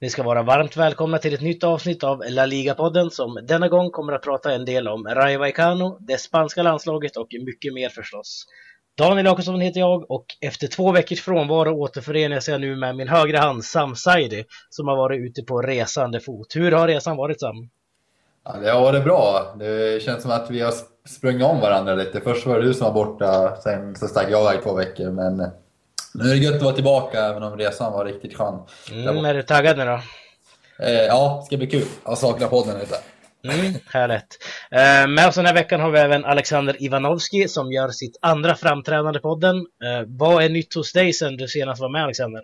Ni ska vara varmt välkomna till ett nytt avsnitt av La Liga-podden som denna gång kommer att prata en del om Rayo Vallecano, det spanska landslaget och mycket mer förstås. Daniel Jakobsson heter jag och efter två veckors frånvaro återförenas jag nu med min högra hand Sam Saidi som har varit ute på resande fot. Hur har resan varit Sam? Ja, det har varit bra. Det känns som att vi har sprungit om varandra lite. Först var det du som var borta, sen så stack jag iväg två veckor. Men nu är det gött att vara tillbaka, även om resan var riktigt skön. Mm, är du taggad nu då? Eh, ja, det ska bli kul. Jag saknar podden lite. Mm, härligt. Eh, med oss den här veckan har vi även Alexander Ivanovski som gör sitt andra framträdande podden. Eh, vad är nytt hos dig sen du senast var med Alexander?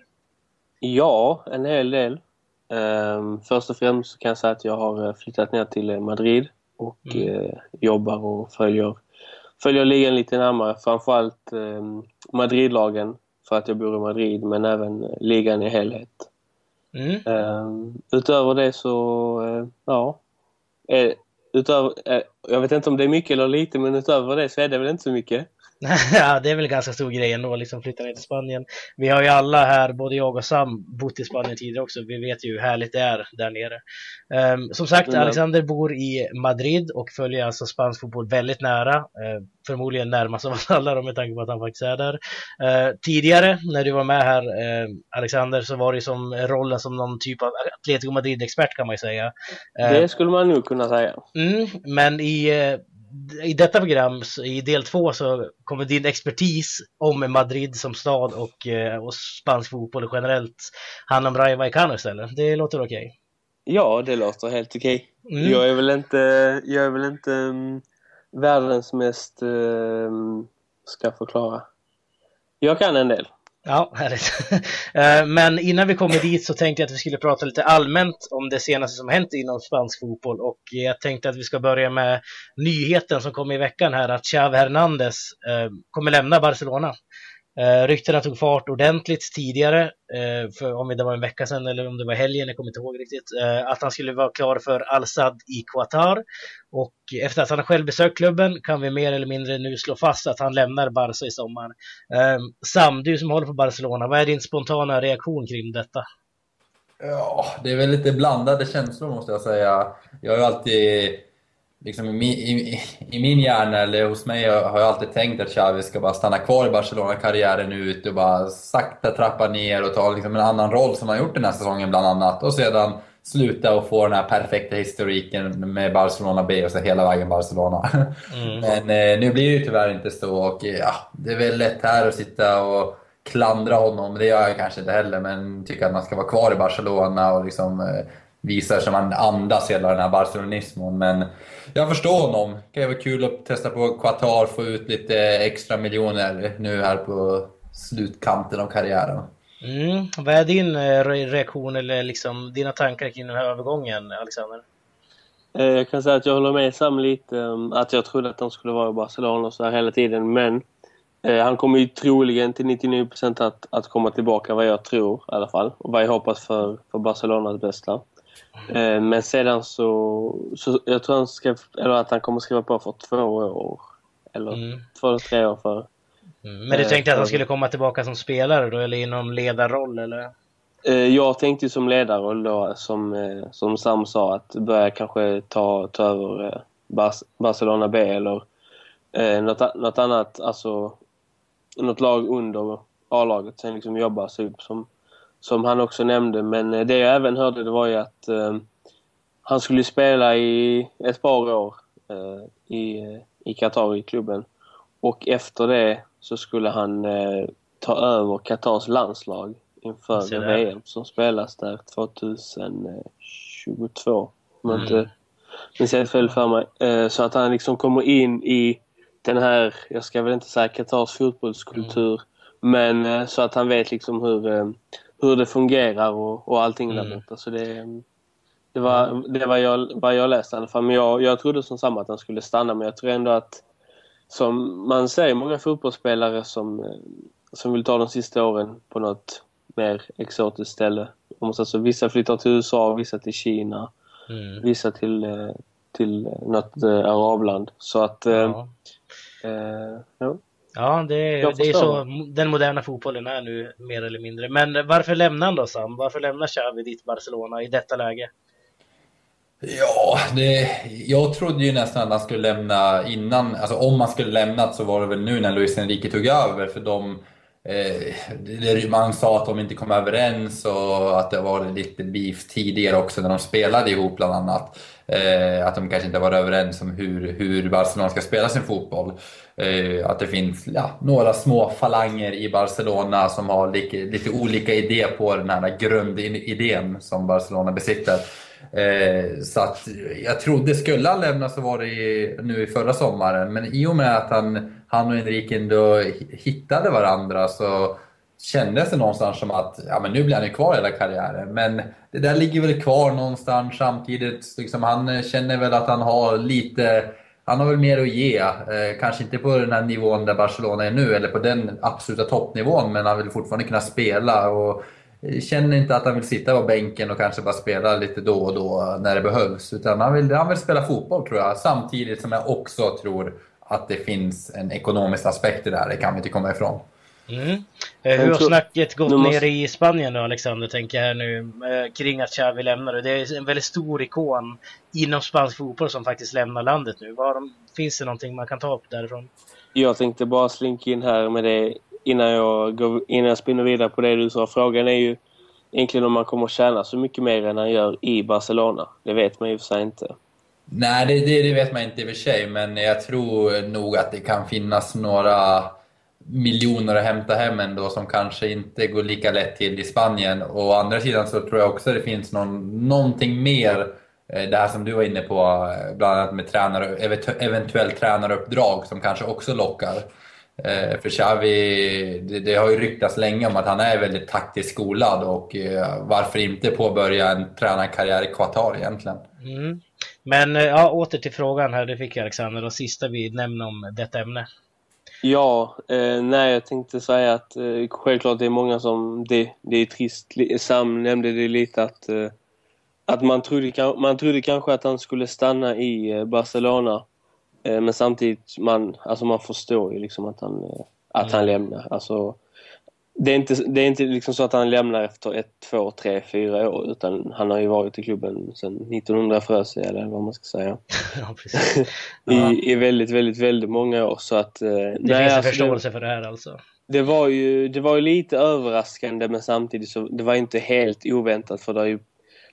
Ja, en hel del. Um, först och främst kan jag säga att jag har eh, flyttat ner till eh, Madrid och mm. uh, jobbar och följer, följer ligan lite närmare. Framförallt um, Madridlagen för att jag bor i Madrid men även ligan i helhet. Mm. Um, utöver det så, uh, ja. Är, utöver, uh, jag vet inte om det är mycket eller lite men utöver det så är det väl inte så mycket. ja, det är väl ganska stor grej ändå, liksom flytta ner till Spanien. Vi har ju alla här, både jag och Sam, bott i Spanien tidigare också. Vi vet ju hur härligt det är där nere. Um, som sagt, mm. Alexander bor i Madrid och följer alltså spansk fotboll väldigt nära. Uh, förmodligen närmast av oss alla då, med tanke på att han faktiskt är där. Uh, tidigare, när du var med här, uh, Alexander, så var det som rollen som någon typ av Atletico Madrid-expert kan man ju säga. det skulle man nog kunna säga. Mm, men i i detta program, i del två, så kommer din expertis om Madrid som stad och, eh, och spansk fotboll generellt handla om Rayo Vallecano istället. Det låter okej? Okay. Ja, det låter helt okej. Okay. Mm. Jag är väl inte, jag är väl inte um, världens mest, um, ska förklara. Jag kan en del. Ja, härligt. Eh, men innan vi kommer dit så tänkte jag att vi skulle prata lite allmänt om det senaste som hänt inom spansk fotboll och jag tänkte att vi ska börja med nyheten som kom i veckan här att Xavi Hernandez eh, kommer lämna Barcelona. Eh, ryktena tog fart ordentligt tidigare, eh, för om det var en vecka sedan eller om det var helgen, jag kommer inte ihåg riktigt, eh, att han skulle vara klar för Al-Sad i Qatar. Och efter att han själv besökt klubben kan vi mer eller mindre nu slå fast att han lämnar Barca i sommar. Eh, Sam, du som håller på Barcelona, vad är din spontana reaktion kring detta? Ja, det är väl lite blandade känslor måste jag säga. Jag har ju alltid liksom i, min, i, i, min hjärna, eller hos mig, har jag alltid tänkt att Xavi ska bara stanna kvar i Barcelona karriären ut och bara sakta trappa ner och ta liksom en annan roll som han gjort den här säsongen bland annat. Och sedan sluta och få den här perfekta historiken med Barcelona B och så hela vägen Barcelona. Mm. Men eh, nu blir det ju tyvärr inte så och ja, det är väl lätt här att sitta och klandra honom. Det gör jag kanske inte heller, men tycker att man ska vara kvar i Barcelona och liksom eh, visar som han andas hela den här barcelonismen. Men jag förstår honom. Det kan ju vara kul att testa på Qatar, få ut lite extra miljoner nu här på slutkanten av karriären. Mm. Vad är din eh, reaktion eller liksom dina tankar kring den här övergången, Alexander? Eh, jag kan säga att jag håller med Sam lite. Um, att jag trodde att de skulle vara i Barcelona och så här hela tiden. Men eh, han kommer ju troligen till 99% att, att komma tillbaka vad jag tror i alla fall. Och vad jag hoppas för, för Barcelonas bästa. Eh, men sedan så, så jag tror han skrev, eller att han kommer skriva på för två år. Eller mm. två eller tre år för. Mm. Men du tänkte att han eh, skulle komma tillbaka som spelare då, eller i någon ledarroll eller? Eh, jag tänkte som ledarroll då, som, som Sam sa, att börja kanske ta, ta över Barcelona B eller eh, något, något annat, alltså något lag under A-laget. Sen liksom jobba sig upp som som han också nämnde. Men eh, det jag även hörde det var ju att eh, han skulle spela i ett par år eh, i, i Qatar i klubben. Och efter det så skulle han eh, ta över Qatars landslag inför VM som spelas där 2022. Om jag inte minns helt fel för mig. Eh, så att han liksom kommer in i den här, jag ska väl inte säga Qatars fotbollskultur, mm. men eh, så att han vet liksom hur hur det fungerar och, och allting mm. där borta. Så det, det var det var jag, vad jag läste i alla fall. Men jag, jag trodde som samma att han skulle stanna. Men jag tror ändå att som man ser många fotbollsspelare som, som vill ta de sista åren på något mer exotiskt ställe. Alltså, vissa flyttar till USA, vissa till Kina, mm. vissa till, eh, till något eh, arabland. Så att... Eh, ja. Eh, ja. Ja, det, är, det är så den moderna fotbollen är nu mer eller mindre. Men varför lämnar han då Sam? Varför lämnar Xavi ditt Barcelona i detta läge? Ja, det, jag trodde ju nästan att han skulle lämna innan, alltså om han skulle lämnat så var det väl nu när Luis Enrique tog över för de eh, man sa att de inte kom överens och att det var lite beef tidigare också när de spelade ihop bland annat. Eh, att de kanske inte var överens om hur, hur Barcelona ska spela sin fotboll. Eh, att det finns ja, några små falanger i Barcelona som har lite, lite olika idé på den här grundidén som Barcelona besitter. Eh, så att jag trodde, skulle han lämna så var det i, nu i förra sommaren, men i och med att han, han och Enrique ändå hittade varandra så kändes det någonstans som att ja, men nu blir han ju kvar hela karriären. Men det där ligger väl kvar någonstans samtidigt. Liksom, han känner väl att han har lite han har väl mer att ge. Eh, kanske inte på den här nivån där Barcelona är nu, eller på den absoluta toppnivån, men han vill fortfarande kunna spela. Och känner inte att han vill sitta på bänken och kanske bara spela lite då och då när det behövs. Utan han vill, han vill spela fotboll tror jag. Samtidigt som jag också tror att det finns en ekonomisk aspekt i det här. Det kan vi inte komma ifrån. Mm. Eh, hur har snacket gått måste... ner i Spanien då Alexander, tänker jag här nu, eh, kring att Xavi lämnar det. Det är en väldigt stor ikon inom spansk fotboll som faktiskt lämnar landet nu. Var, finns det någonting man kan ta upp därifrån? Jag tänkte bara slinka in här med det innan jag, går, innan jag spinner vidare på det du sa. Frågan är ju egentligen om man kommer att tjäna så mycket mer än han gör i Barcelona. Det vet man ju för sig inte. Nej, det, det, det vet man inte i och för sig. Men jag tror nog att det kan finnas några miljoner att hämta hem ändå som kanske inte går lika lätt till i Spanien. Och å andra sidan så tror jag också det finns någon, någonting mer, eh, det här som du var inne på, eh, bland annat med tränare, eventuellt tränaruppdrag som kanske också lockar. Eh, för Xavi, det, det, har ju ryktats länge om att han är väldigt taktiskt skolad och varför inte påbörja en tränarkarriär i Qatar egentligen. Mm. Men ja, åter till frågan här, det fick jag Alexander, och sista vi nämner om detta ämne. Ja, eh, nej jag tänkte säga att eh, självklart det är många som, det, det är trist. Sam nämnde det lite att, eh, att man, trodde, man trodde kanske att han skulle stanna i eh, Barcelona. Eh, men samtidigt, man, alltså man förstår ju liksom att han, eh, att mm. han lämnar. Alltså, det är inte, det är inte liksom så att han lämnar efter ett, två, tre, fyra år utan han har ju varit i klubben sedan 1900 frös eller vad man ska säga. ja, precis. I, I väldigt, väldigt, väldigt många år så att... Eh, det nej, finns en alltså, förståelse för det här alltså? Det var ju, det var ju lite överraskande men samtidigt så det var inte helt oväntat för det har ju,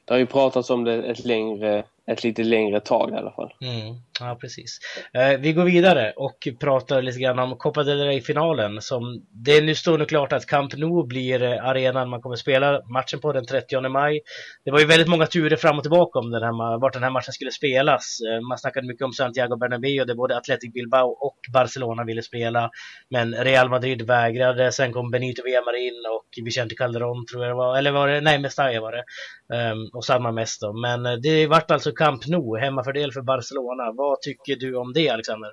det har ju pratats om det ett längre ett lite längre tag i alla fall. Mm, ja, precis. Eh, vi går vidare och pratar lite grann om Copa del Rey-finalen. Som, det nu står nu klart att Camp Nou blir eh, arenan man kommer spela matchen på den 30 maj. Det var ju väldigt många turer fram och tillbaka om den här, vart den här matchen skulle spelas. Eh, man snackade mycket om Santiago Bernabéu där både Athletic Bilbao och Barcelona ville spela. Men Real Madrid vägrade. Sen kom Benito Villamarin och Vicente Calderón tror jag det var. Eller var det? Nej, Mestalla var det. Um, och samma mest då. Men eh, det vart alltså Camp Nou, hemmafördel för Barcelona. Vad tycker du om det, Alexander?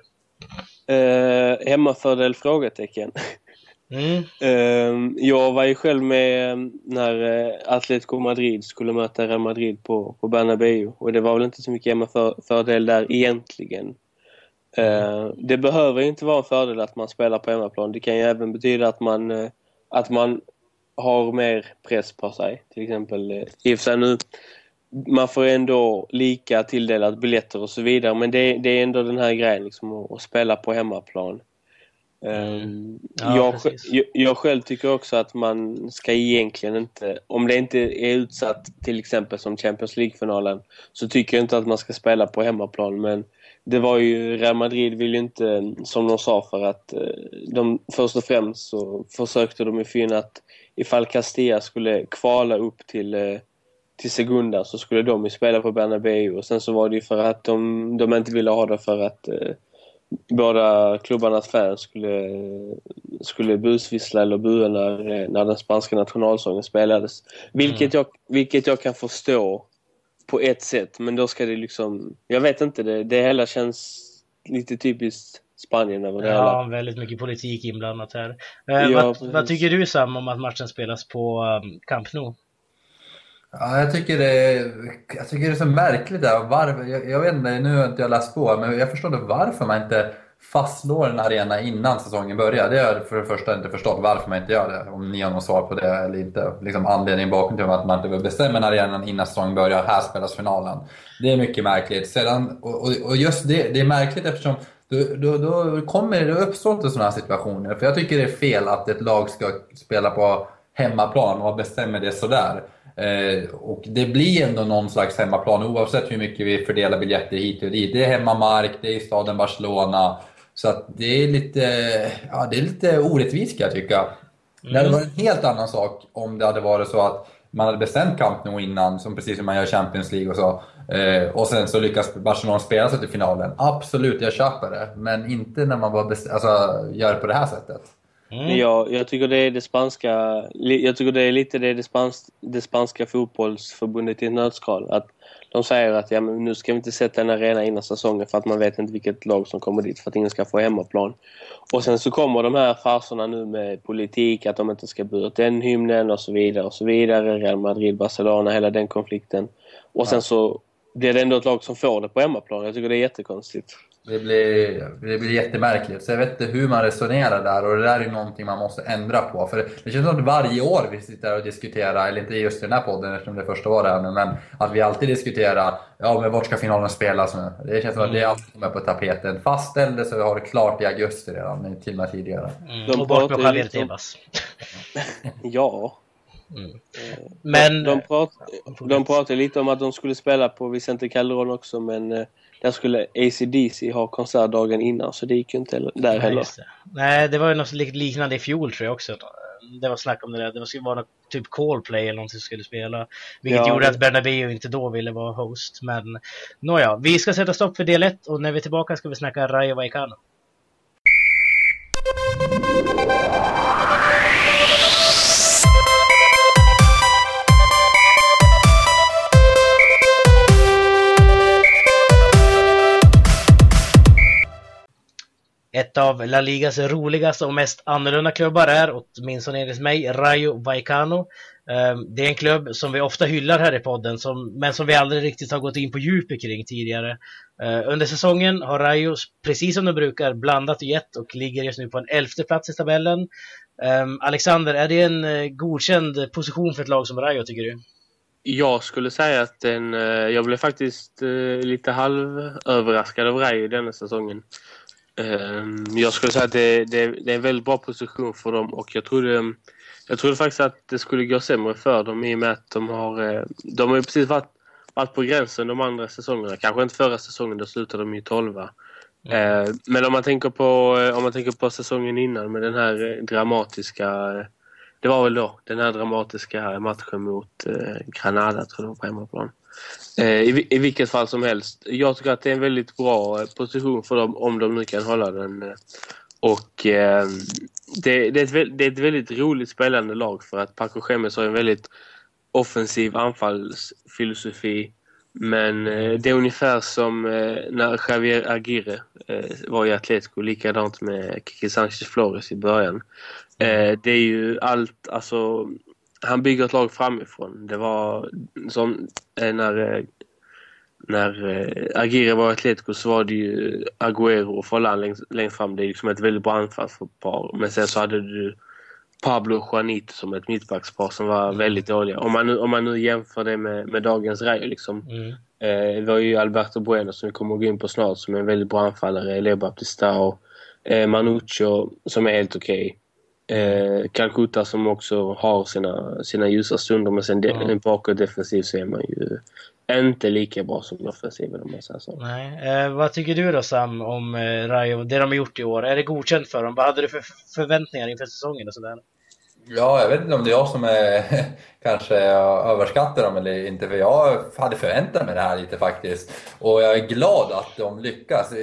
Uh, hemmafördel? Frågetecken. Mm. Uh, jag var ju själv med när uh, Atletico Madrid skulle möta Real Madrid på, på Bernabéu och det var väl inte så mycket hemmafördel där egentligen. Uh, det behöver inte vara en fördel att man spelar på hemmaplan. Det kan ju även betyda att man, att man har mer press på sig. Till exempel, i och för sig nu man får ändå lika tilldelat biljetter och så vidare. Men det, det är ändå den här grejen liksom, att, spela på hemmaplan. Mm. Um, ja, jag, jag, jag, själv tycker också att man ska egentligen inte, om det inte är utsatt till exempel som Champions League-finalen, så tycker jag inte att man ska spela på hemmaplan. Men det var ju, Real Madrid vill ju inte, som de sa, för att eh, de först och främst så försökte de ju finna att ifall Castilla skulle kvala upp till eh, till Segunda så skulle de ju spela på Bernabéu och sen så var det ju för att de, de inte ville ha det för att eh, båda klubbarnas fans skulle, skulle busvissla eller bua när, när den spanska nationalsången spelades. Vilket, mm. jag, vilket jag kan förstå på ett sätt men då ska det liksom, jag vet inte, det, det hela känns lite typiskt Spanien över det Ja, hela. väldigt mycket politik inblandat här. Eh, ja, vad, vad, tycker du Sam om att matchen spelas på um, Camp Nou? Ja, jag tycker det, jag tycker det är så märkligt där. Varför, jag, jag vet inte, nu har inte jag läst på, men jag förstår inte varför man inte fastslår en arena innan säsongen börjar. Det har jag för det första inte förstått varför man inte gör det. Om ni har något svar på det eller inte. Liksom anledningen bakom till att man inte vill bestämma en arena innan säsongen börjar. Här spelas finalen. Det är mycket märkligt. Sedan, och, och just det, det är märkligt eftersom då, då, då kommer det uppstår inte sådana här situationer. För jag tycker det är fel att ett lag ska spela på hemmaplan och bestämmer det sådär. Eh, och det blir ändå någon slags hemmaplan oavsett hur mycket vi fördelar biljetter hit och dit. Det är hemmamark, det är i staden Barcelona. Så att det är lite, ja, det är lite orättvist kan jag tycka. Mm. Det hade varit en helt annan sak om det hade varit så att man hade bestämt Camp Nou innan, som precis som man gör Champions League och så. Eh, och sen så lyckas Barcelona spela sig till finalen. Absolut, jag köper det. Men inte när man bara alltså, gör det på det här sättet. Mm. Jag, jag tycker det är det spanska... Jag tycker det är lite det, det, spans, det spanska fotbollsförbundet i ett nötskal. Att de säger att ja, men nu ska vi inte sätta en arena innan säsongen för att man vet inte vilket lag som kommer dit för att ingen ska få hemmaplan. Och sen så kommer de här farserna nu med politik, att de inte ska ut den hymnen och så vidare och så vidare. Real Madrid, Barcelona, hela den konflikten. Och sen så blir det ändå ett lag som får det på hemmaplan. Jag tycker det är jättekonstigt. Det blir, det blir jättemärkligt. Så jag vet inte hur man resonerar där och det där är någonting man måste ändra på. För det känns som att varje år vi sitter och diskuterar, eller inte just i den här podden eftersom det första var det nu, men att vi alltid diskuterar, ja men vart ska finalen spelas nu? Det känns som att det mm. alltid kommer på tapeten. Fastställdes så vi har det klart i augusti redan, till och med tidigare. Mm. Och bort med Javier Tebas. ja. Mm. Men... De, de, prat, de pratade lite om att de skulle spela på Vicente Calderon också men eh, där skulle ACDC ha konsert dagen innan så det gick ju inte där Nej, heller. Nej, det var ju något liknande i fjol tror jag också. Det var snack om det där. Det skulle vara något, typ Coldplay eller någonting som skulle spela. Vilket ja, gjorde det... att Bernabéu inte då ville vara host. Men nåja, vi ska sätta stopp för del 1 och när vi är tillbaka ska vi snacka Rayo Vallecano. Ett av La Ligas roligaste och mest annorlunda klubbar är, åtminstone enligt mig, Rayo Vallecano. Ehm, det är en klubb som vi ofta hyllar här i podden, men som vi aldrig riktigt har gått in på djupet kring tidigare. Ehm, under säsongen har Rayo, precis som de brukar, blandat och gett och ligger just nu på en elfte plats i tabellen. Ehm, Alexander, är det en eh, godkänd position för ett lag som Rayo, tycker du? Jag skulle säga att den, eh, jag blev faktiskt eh, lite halvöverraskad av Rayo denna säsongen. Ehm, jag skulle säga att det, det, det, är en väldigt bra position för dem och jag trodde, jag trodde faktiskt att det skulle gå sämre för dem i och med att de har, eh, de har ju precis varit, varit på gränsen de andra säsongerna. Kanske inte förra säsongen, då slutade de ju tolva. Mm. Men om man, tänker på, om man tänker på säsongen innan med den här eh, dramatiska det var väl då den här dramatiska matchen mot eh, Granada tror jag på hemmaplan. Eh, I, I vilket fall som helst. Jag tycker att det är en väldigt bra eh, position för dem om de nu kan hålla den. Eh, och eh, det, det, är ett, det, är ett, väldigt roligt spelande lag för att Paco Gemes har en väldigt offensiv anfallsfilosofi. Men eh, det är ungefär som eh, när Javier Aguirre eh, var i Atletico, likadant med Kiki Sanchez Flores i början. Eh, det är ju allt, alltså han bygger ett lag framifrån. Det var som eh, när, eh, när eh, Aguirre var i Atletico så var det ju Agüero och Follan längst, längst fram. Det är liksom ett väldigt bra anfallspar. Men sen så hade du Pablo och Juanito som ett mittbackspar som var mm. väldigt dåliga. Om man nu, om man nu jämför det med, med dagens Rayo liksom. Mm. Eh, vi har ju Alberto Bueno som vi kommer att gå in på snart som är en väldigt bra anfallare. Leo Baptistao. Eh, Manuccio som är helt okej. Okay. Eh, Calcutta som också har sina, sina ljusa stunder men sen de, bakåt defensivt så är man ju inte lika bra som offensiven om man säger så. Nej. Eh, vad tycker du då Sam om eh, Rayo, det de har gjort i år? Är det godkänt för dem? Vad hade du för förväntningar inför säsongen och sådär? Ja, jag vet inte om det är jag som är, kanske överskattar dem eller inte, för jag hade förväntat mig det här lite faktiskt. Och jag är glad att de lyckas.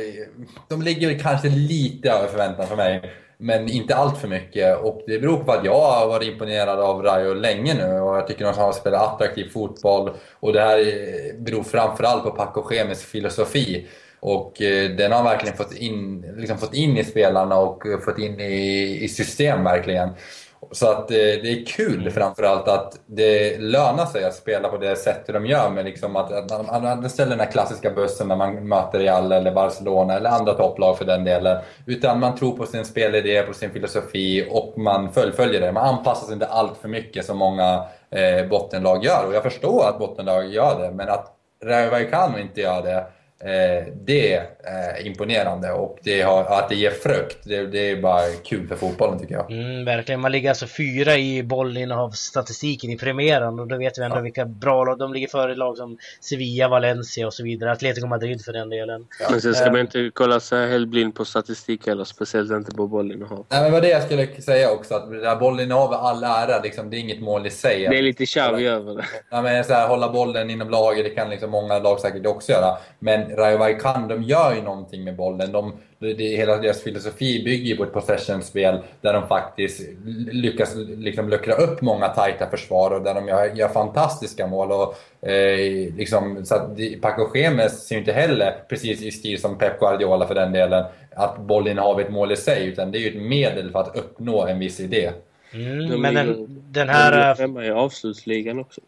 De ligger kanske lite över förväntan för mig. Men inte allt för mycket och det beror på att jag har varit imponerad av Rayo länge nu och jag tycker han har spelat attraktiv fotboll och det här beror framförallt på Paco Schemes filosofi. Och eh, den har verkligen fått in, liksom fått in i spelarna och fått in i, i system verkligen. Så att det, det är kul mm. framförallt att det lönar sig att spela på det sättet de gör. Med liksom att, att man ställer den här klassiska bussen när man möter Real eller Barcelona eller andra topplag för den delen. Utan man tror på sin spelidé, på sin filosofi och man fullföljer det. Man anpassar sig inte allt för mycket som många eh, bottenlag gör. Och jag förstår att bottenlag gör det, men att Rayo Vallecano inte gör det Eh, det är imponerande och det har, att det ger frukt, det, det, är bara kul för fotbollen tycker jag. Mm, verkligen, man ligger alltså fyra i bollinnehavsstatistiken i premiären och då vet vi ändå ja. vilka bra lag, de ligger före lag som Sevilla, Valencia och så vidare, Atletico Madrid för den delen. Ja. Men sen ska man inte kolla sig helt blind på statistik heller, speciellt inte på bollinnehav. Nej men vad det jag skulle säga också, att det där bollinnehav är all ära, liksom, det är inget mål i sig. Det är lite Xavi över det. Ja, men så här, hålla bollen inom laget, det kan liksom många lag säkert också göra. Men Rayo Vallecano, de gör ju någonting med bollen. De, det, hela deras filosofi bygger ju på ett possession-spel där de faktiskt lyckas liksom luckra upp många tajta försvar och där de gör, gör fantastiska mål. Och, eh, liksom, så att Paco Gemes ser ju inte heller precis i stil som Pep Guardiola för den delen, att bollinnehav är ett mål i sig, utan det är ju ett medel för att uppnå en viss idé. Mm, de men den, den här... De är i avslutsligan också.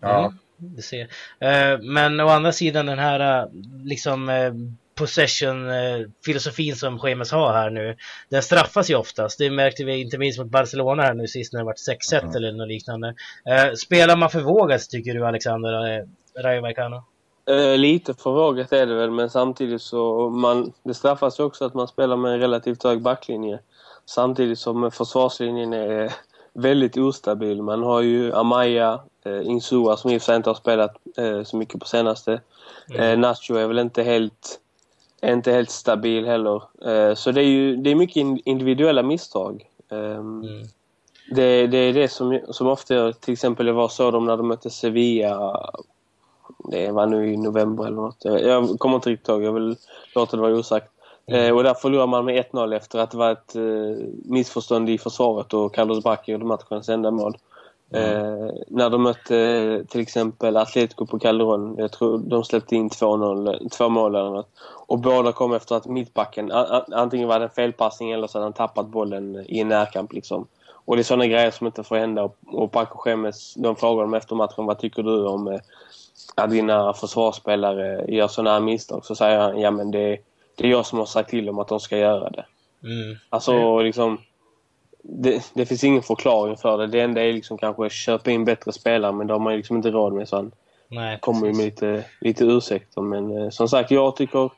Ja. Mm det ser. Eh, men å andra sidan den här eh, liksom eh, possession-filosofin som Schemes har här nu, den straffas ju oftast. Det märkte vi inte minst mot Barcelona här nu sist när det var 6-1 mm. eller något liknande. Spelar man för vågat tycker du Alexander Rayo Vallecano? lite för vågat är det väl, men samtidigt så man, det straffas ju också att man spelar med en relativt hög backlinje. Samtidigt som försvarslinjen är väldigt ostabil. Man har ju Amaya, eh, Insua som i och för sig inte har spelat eh, så mycket på senaste. Mm. Eh, Nacho är väl inte helt, inte helt stabil heller. Eh, så det är ju det är mycket individuella misstag. Ehm, mm. Det, det, är det som, som ofta till exempel det var så de när de mötte Sevilla det var nu i november eller något. Jag, jag kommer inte riktigt ihåg, jag vill låta det vara osagt. Mm. Eh, och där förlorar man med 1-0 efter att det var ett eh, missförstånd i försvaret och Carlos Bacchi gjorde matchens enda mål. Mm. Eh, när de mötte eh, till exempel Atletico på Calderon, jag tror de släppte in två, noll, två mål eller något. Och båda kom efter att mittbacken, antingen var det en felpassning eller så hade han tappat bollen i en närkamp liksom. Och det är sådana grejer som inte får hända. Och Paco Gemes, de frågade dem efter matchen, vad tycker du om eh, att dina försvarsspelare gör sådana här misstag? Så säger han, ja men det, det är jag som har sagt till dem att de ska göra det. Mm. Alltså mm. liksom det, det, finns ingen förklaring för det. Det enda är liksom kanske att köpa in bättre spelare men det har man ju liksom inte råd med. Så han Nej, kommer ju med lite, lite ursäkter. Men eh, som sagt, jag tycker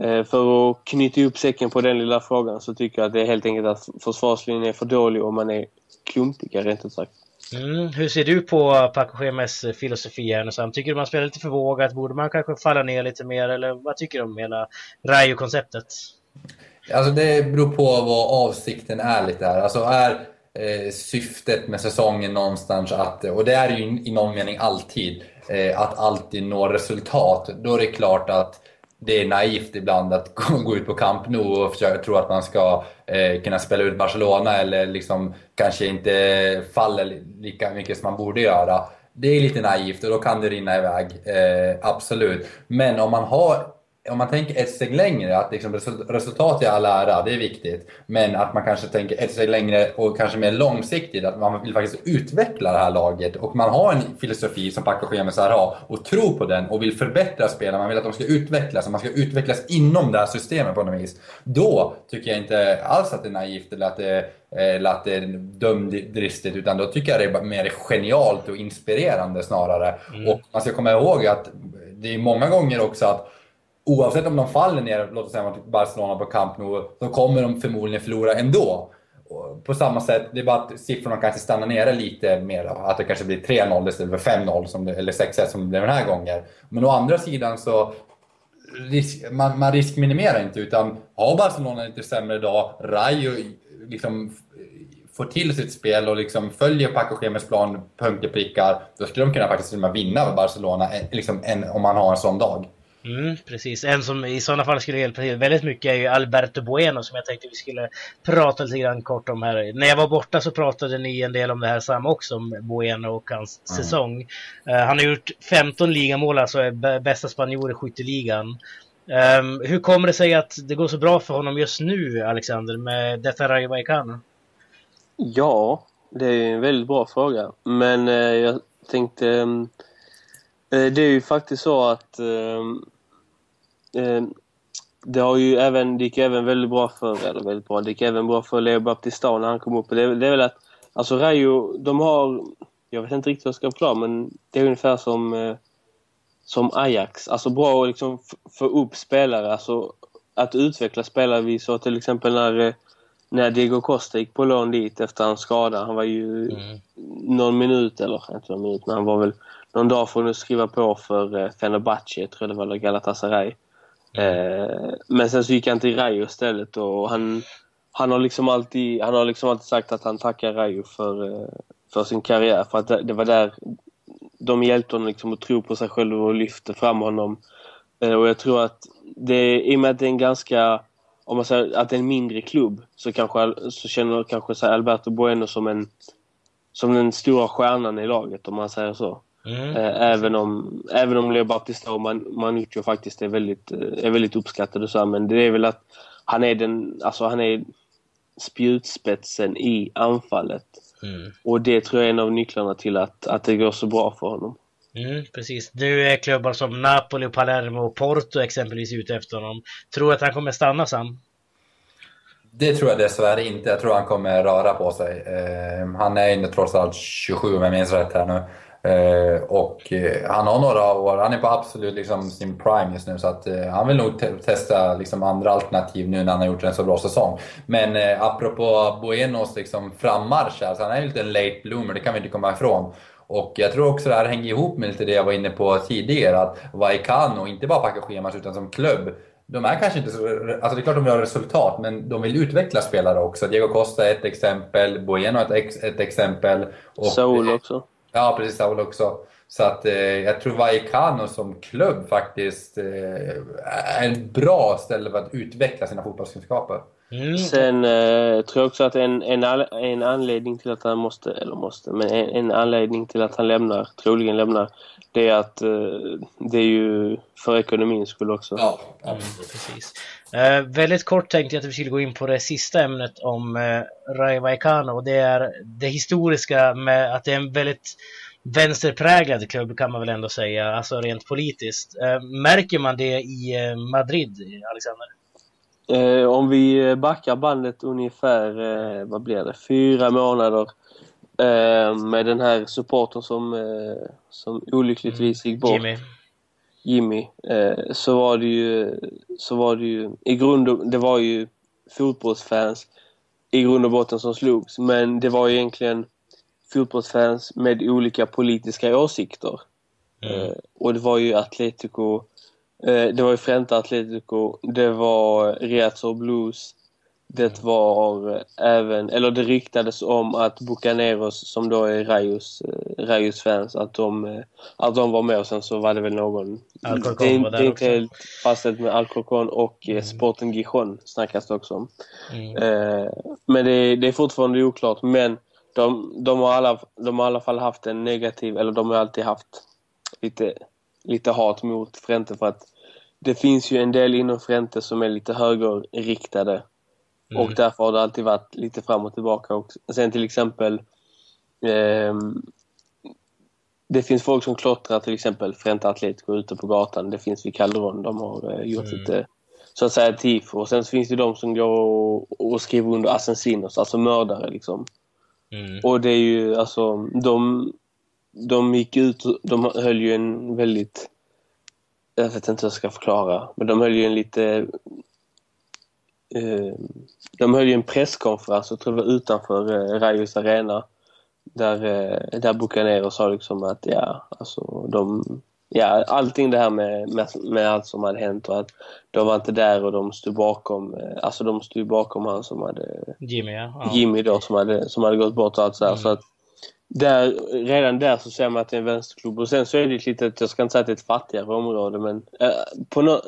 eh, för att knyta upp säcken på den lilla frågan så tycker jag att det är helt enkelt att försvarslinjen är för dålig och man är klumpiga rent ut sagt. Mm, hur ser du på Paco Gemes filosofi här nu Tycker du man spelar lite för vågat? Borde man kanske falla ner lite mer? Eller vad tycker du om hela Rayo-konceptet? Alltså det beror på vad avsikten är lite här. Alltså är eh, syftet med säsongen någonstans att, och det är ju i någon mening alltid, eh, att alltid nå resultat. Då är det klart att det är naivt ibland att gå ut på Camp Nou och försöka tro att man ska eh, kunna spela ut Barcelona eller liksom kanske inte faller lika mycket som man borde göra. Det är lite naivt och då kan det rinna iväg, eh, absolut. Men om man har om man tänker ett steg längre, att liksom resultat i all ära, det är viktigt. Men att man kanske tänker ett steg längre och kanske mer långsiktigt, att man vill faktiskt utveckla det här laget. Och man har en filosofi som Paco Schemes har och tror på den och vill förbättra spelarna. Man vill att de ska utvecklas och man ska utvecklas inom det här systemet på något vis. Då tycker jag inte alls att det är naivt eller att det, eller att det är dumdristigt, utan då tycker jag det är mer genialt och inspirerande snarare. Mm. Och man ska komma ihåg att det är många gånger också att oavsett om de faller ner, låt oss säga mot typ Barcelona på Camp Nou, så kommer de förmodligen förlora ändå. På samma sätt, det är bara att siffrorna kanske stannar nere lite mer. Att det kanske blir 3-0 istället för 5-0 eller 6-1 som det blev den här gången. Men å andra sidan så risk, man, man riskminimerar inte utan har Barcelona lite sämre dag, Rayo liksom får till sitt spel och liksom följer Paco Schemes plan punkt och prickar, då skulle de kunna faktiskt vinna Barcelona eh, liksom en, om man har en sån dag. Mm, precis. En som i sådana fall skulle hjälpa till väldigt mycket är ju Alberto Bueno som jag tänkte vi skulle prata lite grann kort om här. När jag var borta så pratade ni en del om det här Sam också, om Bueno och hans mm. säsong. Uh, han har gjort 15 ligamål, alltså är bästa spanjor i skytteligan. Um, hur kommer det sig att det går så bra för honom just nu, Alexander, med detta Rayo Vallecano? Ja, det är en väldigt bra fråga. Men eh, jag tänkte... Ehm, eh, det är ju faktiskt så att ehm, eh, det har ju även, det gick även väldigt bra för, eller väldigt bra, det gick även bra för Leo Baptistao när han kom upp. Det, det är väl att, alltså Rayo, de har, jag vet inte riktigt vad jag ska förklara, men det är ungefär som, eh, som Ajax. Alltså bra att liksom få upp spelare, alltså att utveckla spelare. Vi så till exempel när, eh, när Diego Costa gick på lån dit efter hans skada. Han var ju mm. någon minut, eller inte någon minut, men han var väl någon dag från att skriva på för eh, Fenerbahce, tror jag det var, eller Galatasaray. Eh, men sen så gick han till Rayo istället och han, han, har liksom alltid, han har liksom alltid sagt att han tackar Rayo för, eh, för sin karriär. För att det, var där de hjälpte honom liksom att tro på sig själv och lyfte fram honom. Eh, och jag tror att det, i och med att det är en ganska, om man säger att det är en mindre klubb så, kanske, så känner kanske så Alberto Bueno som en som den stora stjärnan i laget om man säger så. Mm. Eh, även om, även om Leo Baptista och Man, Manuccio faktiskt är väldigt, eh, är väldigt uppskattade så men det är väl att han är den, alltså han är spjutspetsen i anfallet. Mm. Och det tror jag är en av nycklarna till att, att det går så bra för honom. Mm, precis. Nu är klubbar som Napoli, Palermo och Porto exempelvis ute efter honom. Tror du att han kommer stanna Sam? Det tror jag dessvärre inte. Jag tror han kommer röra på sig. Eh, han är ju trots allt 27 om jag minns rätt här nu. Eh, och eh, han har några år, han är på absolut liksom sin prime just nu så att eh, han vill nog te testa liksom andra alternativ nu när han har gjort en så bra säsong. Men eh, apropå Buenos liksom frammarsch, alltså han är ju lite en late bloomer, det kan vi inte komma ifrån. Och jag tror också det här hänger ihop med lite det jag var inne på tidigare, att Vallecano, inte bara packa schemat utan som klubb, de är kanske inte så... Alltså det är klart de vill ha resultat, men de vill utveckla spelare också. Diego Costa är ett exempel, Bueno är ett, ex, ett exempel. Och, Saul också. Ja, precis. Saul också. Så att eh, jag tror Vallecano som klubb faktiskt eh, är ett bra ställe för att utveckla sina fotbollskunskaper. Mm. Sen eh, tror jag också att en, en, en anledning till att han måste, eller måste, men en, en anledning till att han lämnar, troligen lämnar, det är att eh, det är ju för ekonomins skull också. Ja, mm, precis. Eh, väldigt kort tänkte jag att vi skulle gå in på det sista ämnet om eh, Rai Vallecano och det är det historiska med att det är en väldigt vänsterpräglad klubb kan man väl ändå säga, alltså rent politiskt. Eh, märker man det i eh, Madrid, Alexander? Eh, om vi backar bandet ungefär, eh, vad blir det, fyra månader eh, med den här supporten som, eh, som olyckligtvis gick bort. Jimmy. Jimmy. Eh, så var det ju, så var det ju, i grund och, det var ju fotbollsfans i grund och botten som slogs. Men det var egentligen fotbollsfans med olika politiska åsikter. Mm. Eh, och det var ju Atletico det var ju Frente Atletico, det var Riazor Blues, det var även, eller det ryktades om att Bucaneros som då är Rayos, eh, Rayos fans, att de, eh, att de var med och sen så var det väl någon... Alcorcon var där Det är inte helt fastställt med Alcorcon och mm. Sporten Gijon snackas det också om. Mm. men det, det, är fortfarande oklart, men de, de, har alla, de har i alla fall haft en negativ, eller de har alltid haft lite, lite hat mot Frente för att det finns ju en del inom Frente som är lite högerriktade. Mm. Och därför har det alltid varit lite fram och tillbaka. Och sen till exempel eh, det finns folk som klottrar till exempel Frente Atletico ute på gatan. Det finns vid Calderon. De har eh, gjort mm. lite så att säga tifo. Och sen så finns det de som går och, och skriver under assassinos, alltså mördare liksom. Mm. Och det är ju alltså de, de gick ut, de höll ju en väldigt jag vet inte hur jag ska förklara, men de höll ju en lite... Eh, de höll ju en presskonferens, jag tror det var utanför eh, Rayos Arena, där, eh, där Bucaneros sa liksom att ja, alltså de... Ja, allting det här med, med, med, allt som hade hänt och att de var inte där och de stod bakom, eh, alltså de stod bakom han som hade... Jimmy, ja. Jimmy då, som hade, som hade gått bort och allt så här. Mm. Så att där, redan där så ser man att det är en vänsterklubb. Och sen så är det ett litet, jag ska inte säga att det är ett fattigare område, men eh, på no,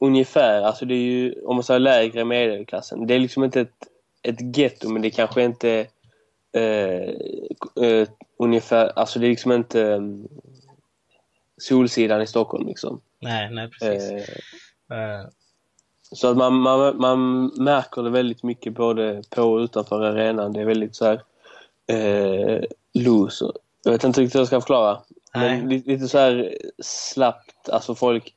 ungefär, alltså det är ju, om man säger lägre medelklassen. Det är liksom inte ett, ett getto, men det kanske inte eh, eh, ungefär, alltså det är liksom inte um, Solsidan i Stockholm liksom. Nej, nej precis. Eh, så att man, man, man märker det väldigt mycket både på och utanför arenan. Det är väldigt så här eh, loser. Jag vet inte riktigt hur jag ska förklara. Nej. Men lite, lite så här slappt, alltså folk,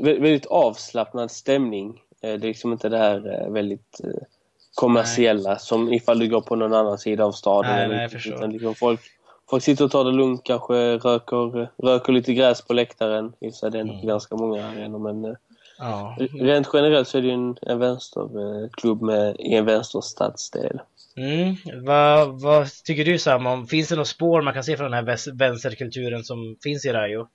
vä- väldigt avslappnad stämning. Eh, det är liksom inte det här eh, väldigt eh, kommersiella som ifall du går på någon annan sida av staden. Nej, eller nej, jag utan liksom folk, folk sitter och tar det lugnt kanske, röker, röker lite gräs på läktaren. I sig det är Mm. ganska många arenor men Ja. rent generellt så är det ju en, en vänsterklubb med, i en vänsterstadsdel. Mm. Vad, vad tycker du Sam om, finns det något spår man kan se från den här vänsterkulturen som finns i Rayo?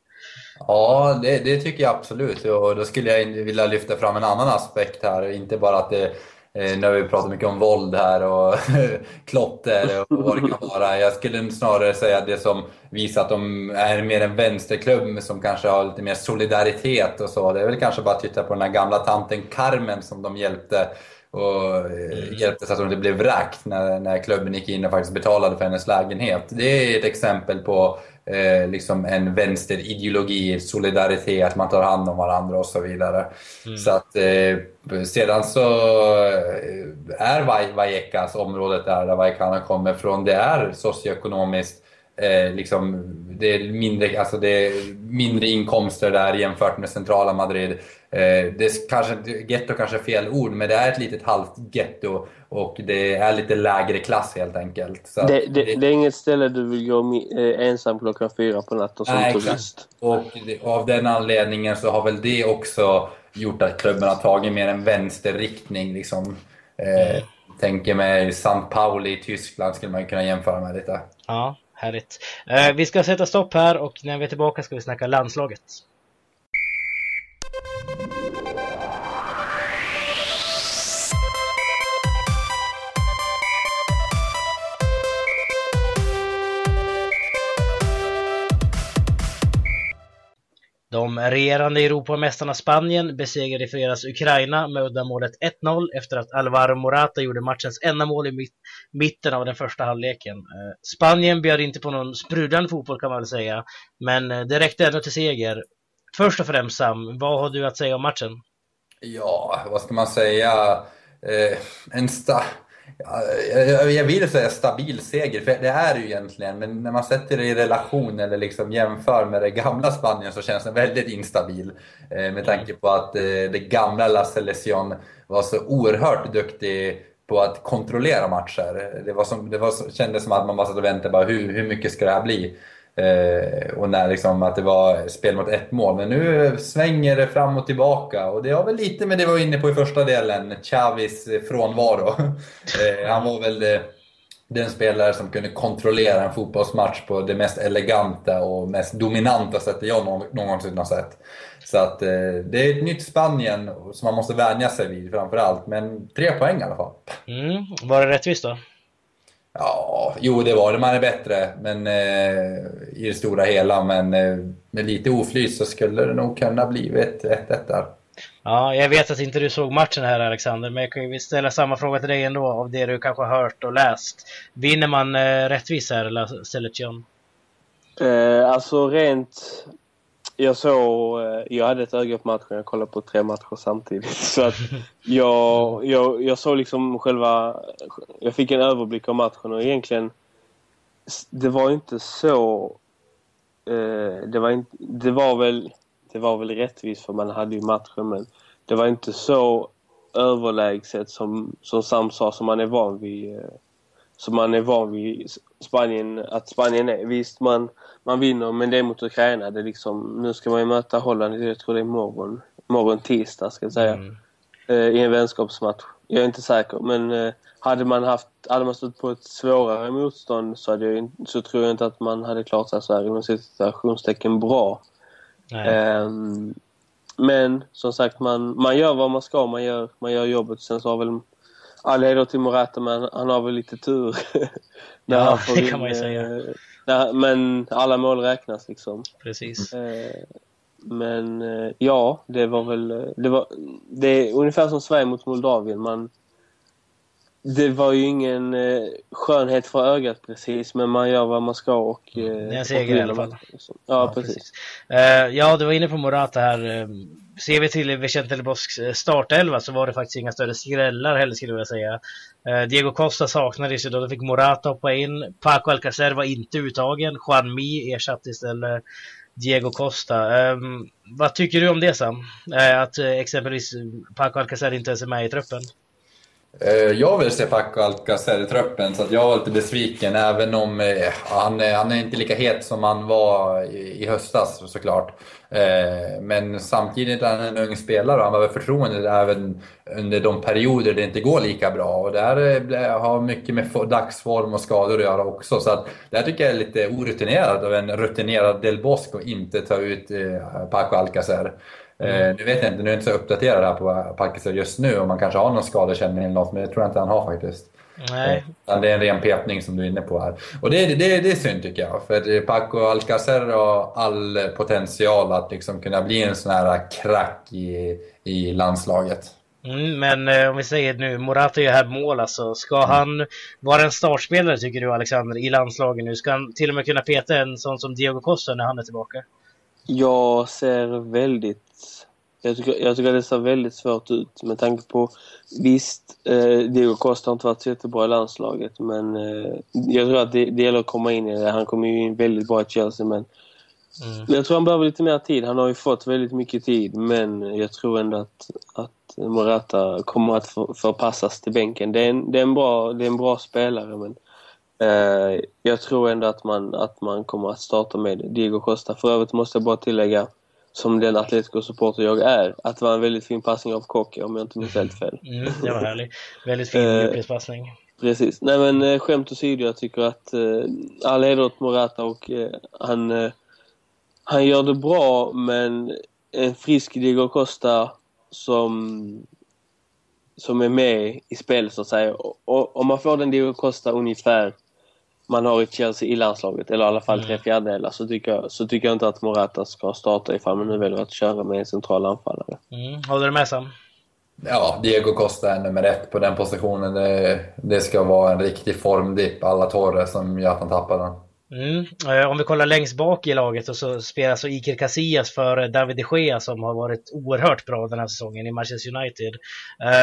Ja, det, det tycker jag absolut. Och då skulle jag vilja lyfta fram en annan aspekt här. Inte bara att det, eh, nu har vi pratat mycket om våld här och klotter och vad det kan vara. Jag skulle snarare säga att det som visar att de är mer en vänsterklubb som kanske har lite mer solidaritet och så. Det är väl kanske bara att titta på den här gamla tanten Carmen som de hjälpte och eh, hjälpte så att hon inte blev vräkt när, när klubben gick in och faktiskt betalade för hennes lägenhet. Det är ett exempel på eh, liksom en vänsterideologi, solidaritet, man tar hand om varandra och så vidare. Så att eh, sedan så eh, är Vaj- Vallecas, området där, där Vallecano kommer från, det är socioekonomiskt eh, liksom, det är mindre, alltså det är mindre inkomster där jämfört med centrala Madrid. Eh, det är kanske, getto kanske är fel ord, men det är ett litet halvt getto och det är lite lägre klass helt enkelt. Så att Det, det, det är inget ställe du vill gå eh, ensam klockan fyra på natten som Nej, turist. Och det, av den anledningen så har väl det också gjort att klubben har tagit mer en vänsterriktning. Liksom. Eh, Tänker mig San Pauli i Tyskland skulle man kunna jämföra med lite. Ja, härligt. Eh, vi ska sätta stopp här och när vi är tillbaka ska vi snacka landslaget. De regerande Europamästarna Spanien besegrade i fredags Ukraina med uddamålet 1-0 efter att Alvaro Morata gjorde matchens enda mål i mitt, mitten av den första halvleken. Eh, Spanien bjöd inte på någon sprudlande fotboll kan man väl säga, men eh, det räckte ändå till seger. Först och främst Sam, vad har du att säga om matchen? Ja, vad ska man säga? Eh, en stark jag, jag vill säga stabil seger, för det är det ju egentligen. Men när man sätter det i relation eller liksom jämför med det gamla Spanien så känns den väldigt instabil. Eh, med tanke på att eh, det gamla La Selección var så oerhört duktig på att kontrollera matcher. Det, var som, det var kändes som att man bara satt och väntade, bara, hur, hur mycket ska det här bli? Eh, och när liksom att det var spel mot ett mål. Men nu svänger det fram och tillbaka och det har väl lite med det vi var inne på i första delen, Chavis frånvaro. eh, han var väl den spelare som kunde kontrollera en fotbollsmatch på det mest eleganta och mest dominanta sättet jag någon- någonsin har sett. Så att eh, det är ett nytt Spanien som man måste vänja sig vid framför allt. Men tre poäng i alla fall. Mm, var det rättvist då? Ja, jo det var det. Man är bättre men, eh, i det stora hela. Men eh, med lite oflyt så skulle det nog kunna blivit 1-1 där. Ja, jag vet att inte du såg matchen här Alexander, men jag kan ju ställa samma fråga till dig ändå av det du kanske har hört och läst. Vinner man eh, rättvist här, La Selección? Eh, alltså rent... Jag såg... Eh, jag hade ett öga på matchen. Jag kollade på tre matcher samtidigt. Så att jag, jag, jag såg liksom själva... Jag fick en överblick av matchen och egentligen... Det var inte så... Eh, det, var inte, det var väl... Det var väl rättvist för man hade ju matchen men det var inte så överlägset som, som Sam sa som man är van vid. Eh, som man är van vid Spanien, att Spanien är. Visst, man, man vinner, men det är mot Ukraina. Det är liksom, nu ska man ju möta Holland, jag tror det är imorgon. Imorgon tisdag, ska jag säga. Mm. Eh, I en vänskapsmatch. Jag är inte säker, men eh, hade man haft, hade man stått på ett svårare motstånd så, hade jag, så tror jag inte att man hade klarat sig så här inom citationstecken bra. Ehm, men som sagt, man, man gör vad man ska. Man gör, man gör jobbet. Sen så har väl all till Morata, men han har väl lite tur. När Ja, han får det in, kan man ju säga. eh, när, men alla mål räknas liksom. Precis. Eh, men eh, ja, det var väl... Det, var, det är ungefär som Sverige mot Moldavien. Man, det var ju ingen eh, skönhet för ögat precis, men man gör vad man ska och... Eh, det är en seger i alla fall. Ja, ja precis. precis. Uh, ja, du var inne på Morata här. ser vi till Vicente Lebosks startelva så var det faktiskt inga större skrällar heller skulle jag vilja säga. Uh, Diego Costa saknades ju då, då fick Morata hoppa in. Paco Alcacer var inte uttagen. Juan Mi ersatte istället Diego Costa. Um, vad tycker du om det Sam? Uh, att exempelvis Paco Alcacer inte ens är med i truppen? Eh, jag vill se Paco Alcacer i truppen, så att jag var lite besviken. Även om eh, han, han är inte lika het som han var i, i höstas såklart. Eh, men samtidigt är han en ung spelare och han behöver förtroende även under de perioder det inte går lika bra. Och det här eh, har mycket med dagsform och skador att göra också. Så att det här tycker jag är lite orutinerat av en rutinerad Del Bosco att inte ta ut eh, Paco Alcacer. Mm. Nu vet jag inte, nu är jag inte så uppdaterad här på Parkinson just nu om man kanske har någon skadekänning eller något, men det tror jag inte han har faktiskt. Nej. Eh, det är en ren petning som du är inne på här. Och det, det, det är synd tycker jag, för Paco Alcacer har all potential att liksom kunna bli en sån här krack i, i landslaget. Mm, men eh, om vi säger nu, Morata är ju här mål alltså. Ska mm. han vara en startspelare tycker du Alexander i landslaget nu? Ska han till och med kunna peta en sån som Diego Costa när han är tillbaka? Jag ser väldigt jag tycker, jag tycker det ser väldigt svårt ut med tanke på visst, eh, Diego Costa har inte varit så jättebra i landslaget men eh, jag tror att det, det gäller att komma in i det. Han kommer ju in väldigt bra i Chelsea men mm. jag tror han behöver lite mer tid. Han har ju fått väldigt mycket tid men jag tror ändå att, att Morata kommer att för, förpassas till bänken. Det är en, det är en, bra, det är en bra spelare men eh, jag tror ändå att man, att man kommer att starta med Diego Costa. För övrigt måste jag bara tillägga som den Atletico-supporter jag är, att det var en väldigt fin passning av Kocke om jag inte minns helt fel. Mm, det var härligt. Väldigt fin djupledspassning. Eh, precis. Nej men eh, skämt åsido, jag tycker att eh, all heder åt Morata och eh, han, eh, han gör det bra men en frisk Diego Costa som, som är med i spelet så att säga. Och, om man får den Diego Costa ungefär man har i Chelsea i landslaget, eller i alla fall mm. tre fjärdedelar, så tycker, jag, så tycker jag inte att Morata ska starta ifall man nu väljer att köra med en central anfallare. Mm. Håller du med Sam? Ja, Diego Costa är nummer ett på den positionen. Det, det ska vara en riktig formdipp alla Torre som gör att han tappar den. Mm. Eh, om vi kollar längst bak i laget och så spelar så Iker Casillas för David de Gea som har varit oerhört bra den här säsongen i Manchester United.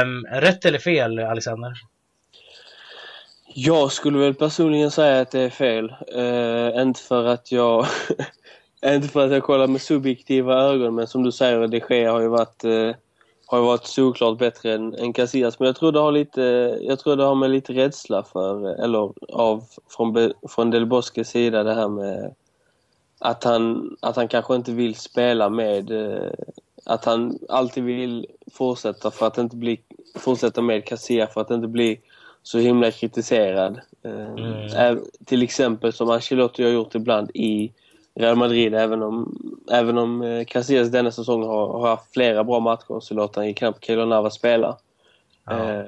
Um, rätt eller fel, Alexander? Jag skulle väl personligen säga att det är fel. Uh, inte för att jag inte för att jag kollar med subjektiva ögon men som du säger, de Gea har ju varit, uh, har varit såklart bättre än, än Casillas. Men jag tror det har lite, jag tror det har med lite rädsla för, eller av, från, från Del Bosques sida det här med att han, att han kanske inte vill spela med, uh, att han alltid vill fortsätta för att inte bli, fortsätta med Casillas för att inte bli så himla kritiserad. Eh, mm. Till exempel som Ancelotti har gjort ibland i Real Madrid, även om, även om eh, Casillas denna säsong har, har haft flera bra matcher så låter han knappt Keylor Navas spela. Eh,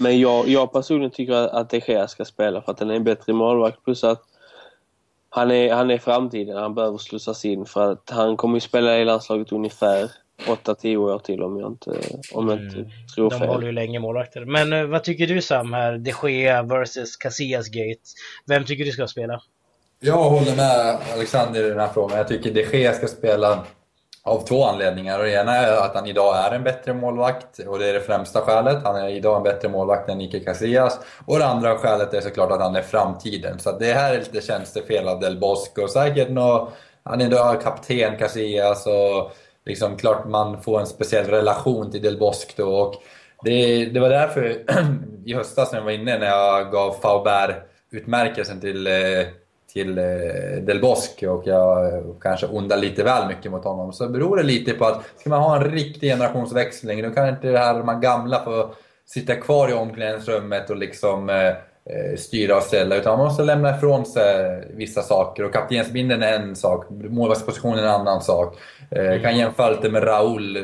men jag, jag personligen tycker att De Gea ska spela för att han är en bättre målvakt plus att han är, han är framtiden, han behöver slussas in för att han kommer ju spela i landslaget ungefär 8-10 år till om jag inte, om jag inte mm. tror fel. De håller ju länge målvakter. Men uh, vad tycker du Sam här? De Gea versus Casillas Gate. Vem tycker du ska spela? Jag håller med Alexander i den här frågan. Jag tycker De Gea ska spela av två anledningar. Och det ena är att han idag är en bättre målvakt och det är det främsta skälet. Han är idag en bättre målvakt än Ike Casillas. Och det andra skälet är såklart att han är framtiden. Så det här är lite tjänstefel av Del Bosco. Säkert nå, han är idag kapten Casillas och liksom, klart man får en speciell relation till Del Bosque då. Och det, det var därför i höstas när jag var inne, när jag gav Faubert-utmärkelsen till, eh, till eh, Del Bosque och jag kanske ondade lite väl mycket mot honom, så beror det lite på att ska man ha en riktig generationsväxling, då kan inte det här de gamla få sitta kvar i omklädningsrummet och liksom Eh, styra och ställa, utan man måste lämna ifrån sig vissa saker. Och kaptensbindeln är en sak, målvaktspositionen är en annan sak. Jag eh, kan mm. jämföra lite med Raúl,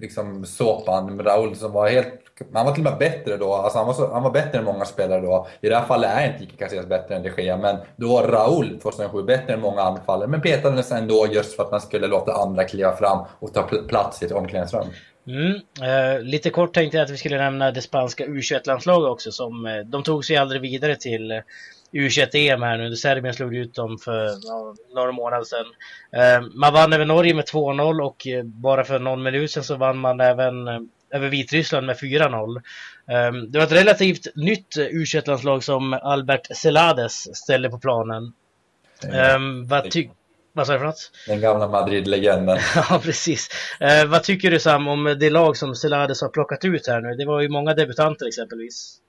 liksom såpan. Raúl som var helt han var till och med bättre då, alltså han, var så, han var bättre än många spelare då. I det här fallet är inte Iker Casillas bättre än de Gea, men då var Raúl 2007 bättre än många anfallare. Men petades ändå just för att man skulle låta andra kliva fram och ta plats i ett omklädningsrum. Mm. Eh, lite kort tänkte jag att vi skulle nämna det spanska U21-landslaget också. Som, eh, de tog sig aldrig vidare till eh, U21-EM här nu. Serbien slog ut dem för ja, några månader sedan. Eh, man vann över Norge med 2-0 och eh, bara för någon minut sedan så vann man även över Vitryssland med 4-0. Um, det var ett relativt nytt U21-landslag som Albert Celades ställde på planen. Um, vad, ty vad sa du för något? Den gamla Madrid-legenden. ja, precis. Uh, vad tycker du Sam om det lag som Celades har plockat ut här nu? Det var ju många debutanter exempelvis.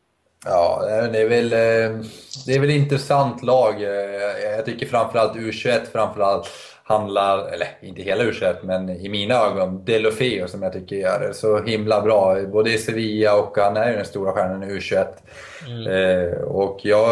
Ja, det är väl, eh, det är väl intressant lag. Eh, jag tycker framförallt U21 framförallt handlar, eller inte hela u men i mina ögon, Delofeo som jag tycker gör det så himla bra. Både i Sevilla och han är ju den stora stjärnan i U21. Mm. Eh, och jag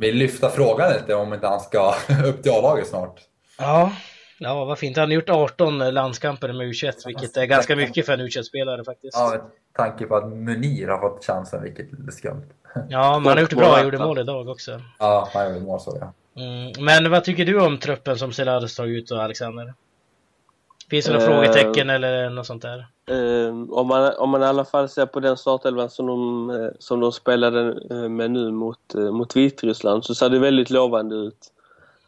vill lyfta frågan lite om inte han ska upp till A-laget snart. Ja, ja vad fint. Han har gjort 18 landskamper med U21, vilket är ganska mycket för en U21-spelare faktiskt. Ja, med tanke på att Munir har fått chansen, vilket är skumt. Ja, man har gjort det bra. Han gjorde mål idag också. Ja, han gjorde mål så ja. Mm. Men vad tycker du om truppen som Celades tagit ut då, Alexander? Finns det några uh, frågetecken eller något sånt där? Uh, om, man, om man i alla fall ser på den startelvan som de, eh, som de spelade med nu mot, mot Vitryssland så ser det väldigt lovande ut.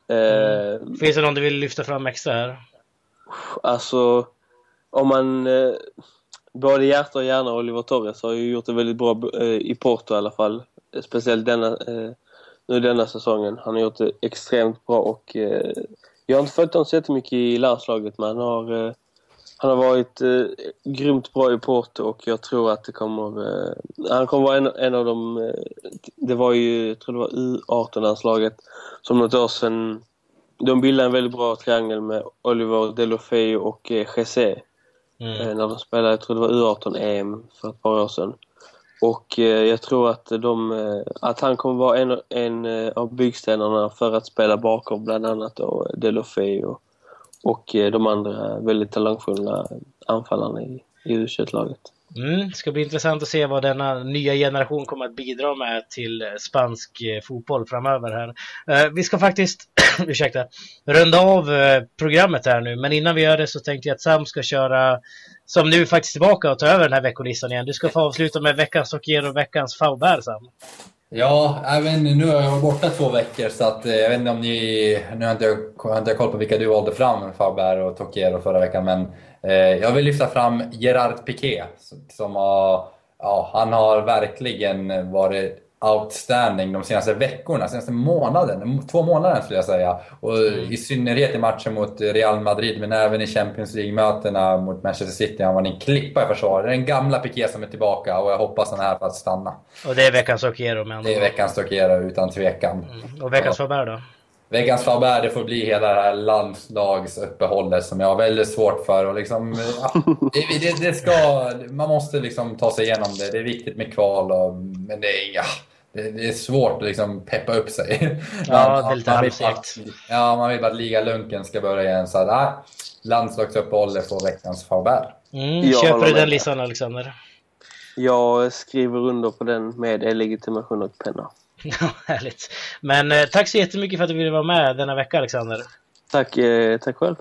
Mm. Finns det någon du vill lyfta fram extra här? Alltså, om man... Både hjärta och hjärna Oliver Torres har ju gjort det väldigt bra i Porto i alla fall. Speciellt denna nu denna säsongen. Han har gjort det extremt bra och eh, jag har inte följt honom så jättemycket i landslaget men han har, eh, han har varit eh, grymt bra i Porto och jag tror att det kommer... Eh, han kommer vara en, en av de... Eh, det var ju, jag tror det var U18-landslaget som något år sedan... De bildade en väldigt bra triangel med Oliver Delofeu och eh, Jesse. Mm. Eh, när de spelade, jag tror det var U18-EM för ett par år sedan. Och eh, jag tror att, de, eh, att han kommer vara en, en eh, av byggstenarna för att spela bakom bland annat då Delofeu och, och eh, de andra väldigt talangfulla anfallarna i, i u laget Mm, det ska bli intressant att se vad denna nya generation kommer att bidra med till eh, spansk eh, fotboll framöver här. vi ska faktiskt, ursäkta, runda av programmet här nu, men innan vi gör det så tänkte jag att Sam ska köra som nu faktiskt tillbaka och tar över den här veckolistan igen. Du ska få avsluta med veckans Socker och veckans faubär Sam. Ja, även nu har jag varit borta två veckor så att eh, jag vet inte om ni... Nu har inte jag, har inte jag koll på vilka du valde fram, Faber och Tokiero förra veckan, men eh, jag vill lyfta fram Gerard Piqué som har... Ja, han har verkligen varit outstanding de senaste veckorna, senaste månaden, två månaderna skulle jag säga. Och mm. i synnerhet i matchen mot Real Madrid, men även i Champions League-mötena mot Manchester City. Han var en klippa i försvaret. Det är den gamla Piqué som är tillbaka och jag hoppas han är här för att stanna. Och det är veckans Okero med Det är veckans Okero utan tvekan. Mm. Och veckans Faber då? Veckans Faber, det får bli hela det här landslagsuppehållet som jag har väldigt svårt för. Och liksom, ja, det, det, det, ska, man måste liksom ta sig igenom det. Det är viktigt med kval, och, men det är inga det, det, är svårt att liksom peppa upp sig. Ja, det är lite halvsegt. Ja, man vill bara att ligalunken ska börja igen. Så att, äh, landslagsuppehållet får veckans Faubert. Mm, köper du den listan, Alexander? Jag skriver under på den med legitimation och penna. Ja, härligt. Men eh, tack så jättemycket för att du ville vara med denna vecka Alexander. Tack, eh, tack själv.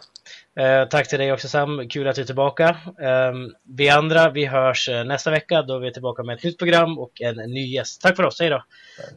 Eh, tack till dig också Sam, kul att du är tillbaka. Ehm, vi andra, vi hörs eh, nästa vecka då vi är tillbaka med ett nytt program och en ny gäst. Tack för oss, hej då! Tack.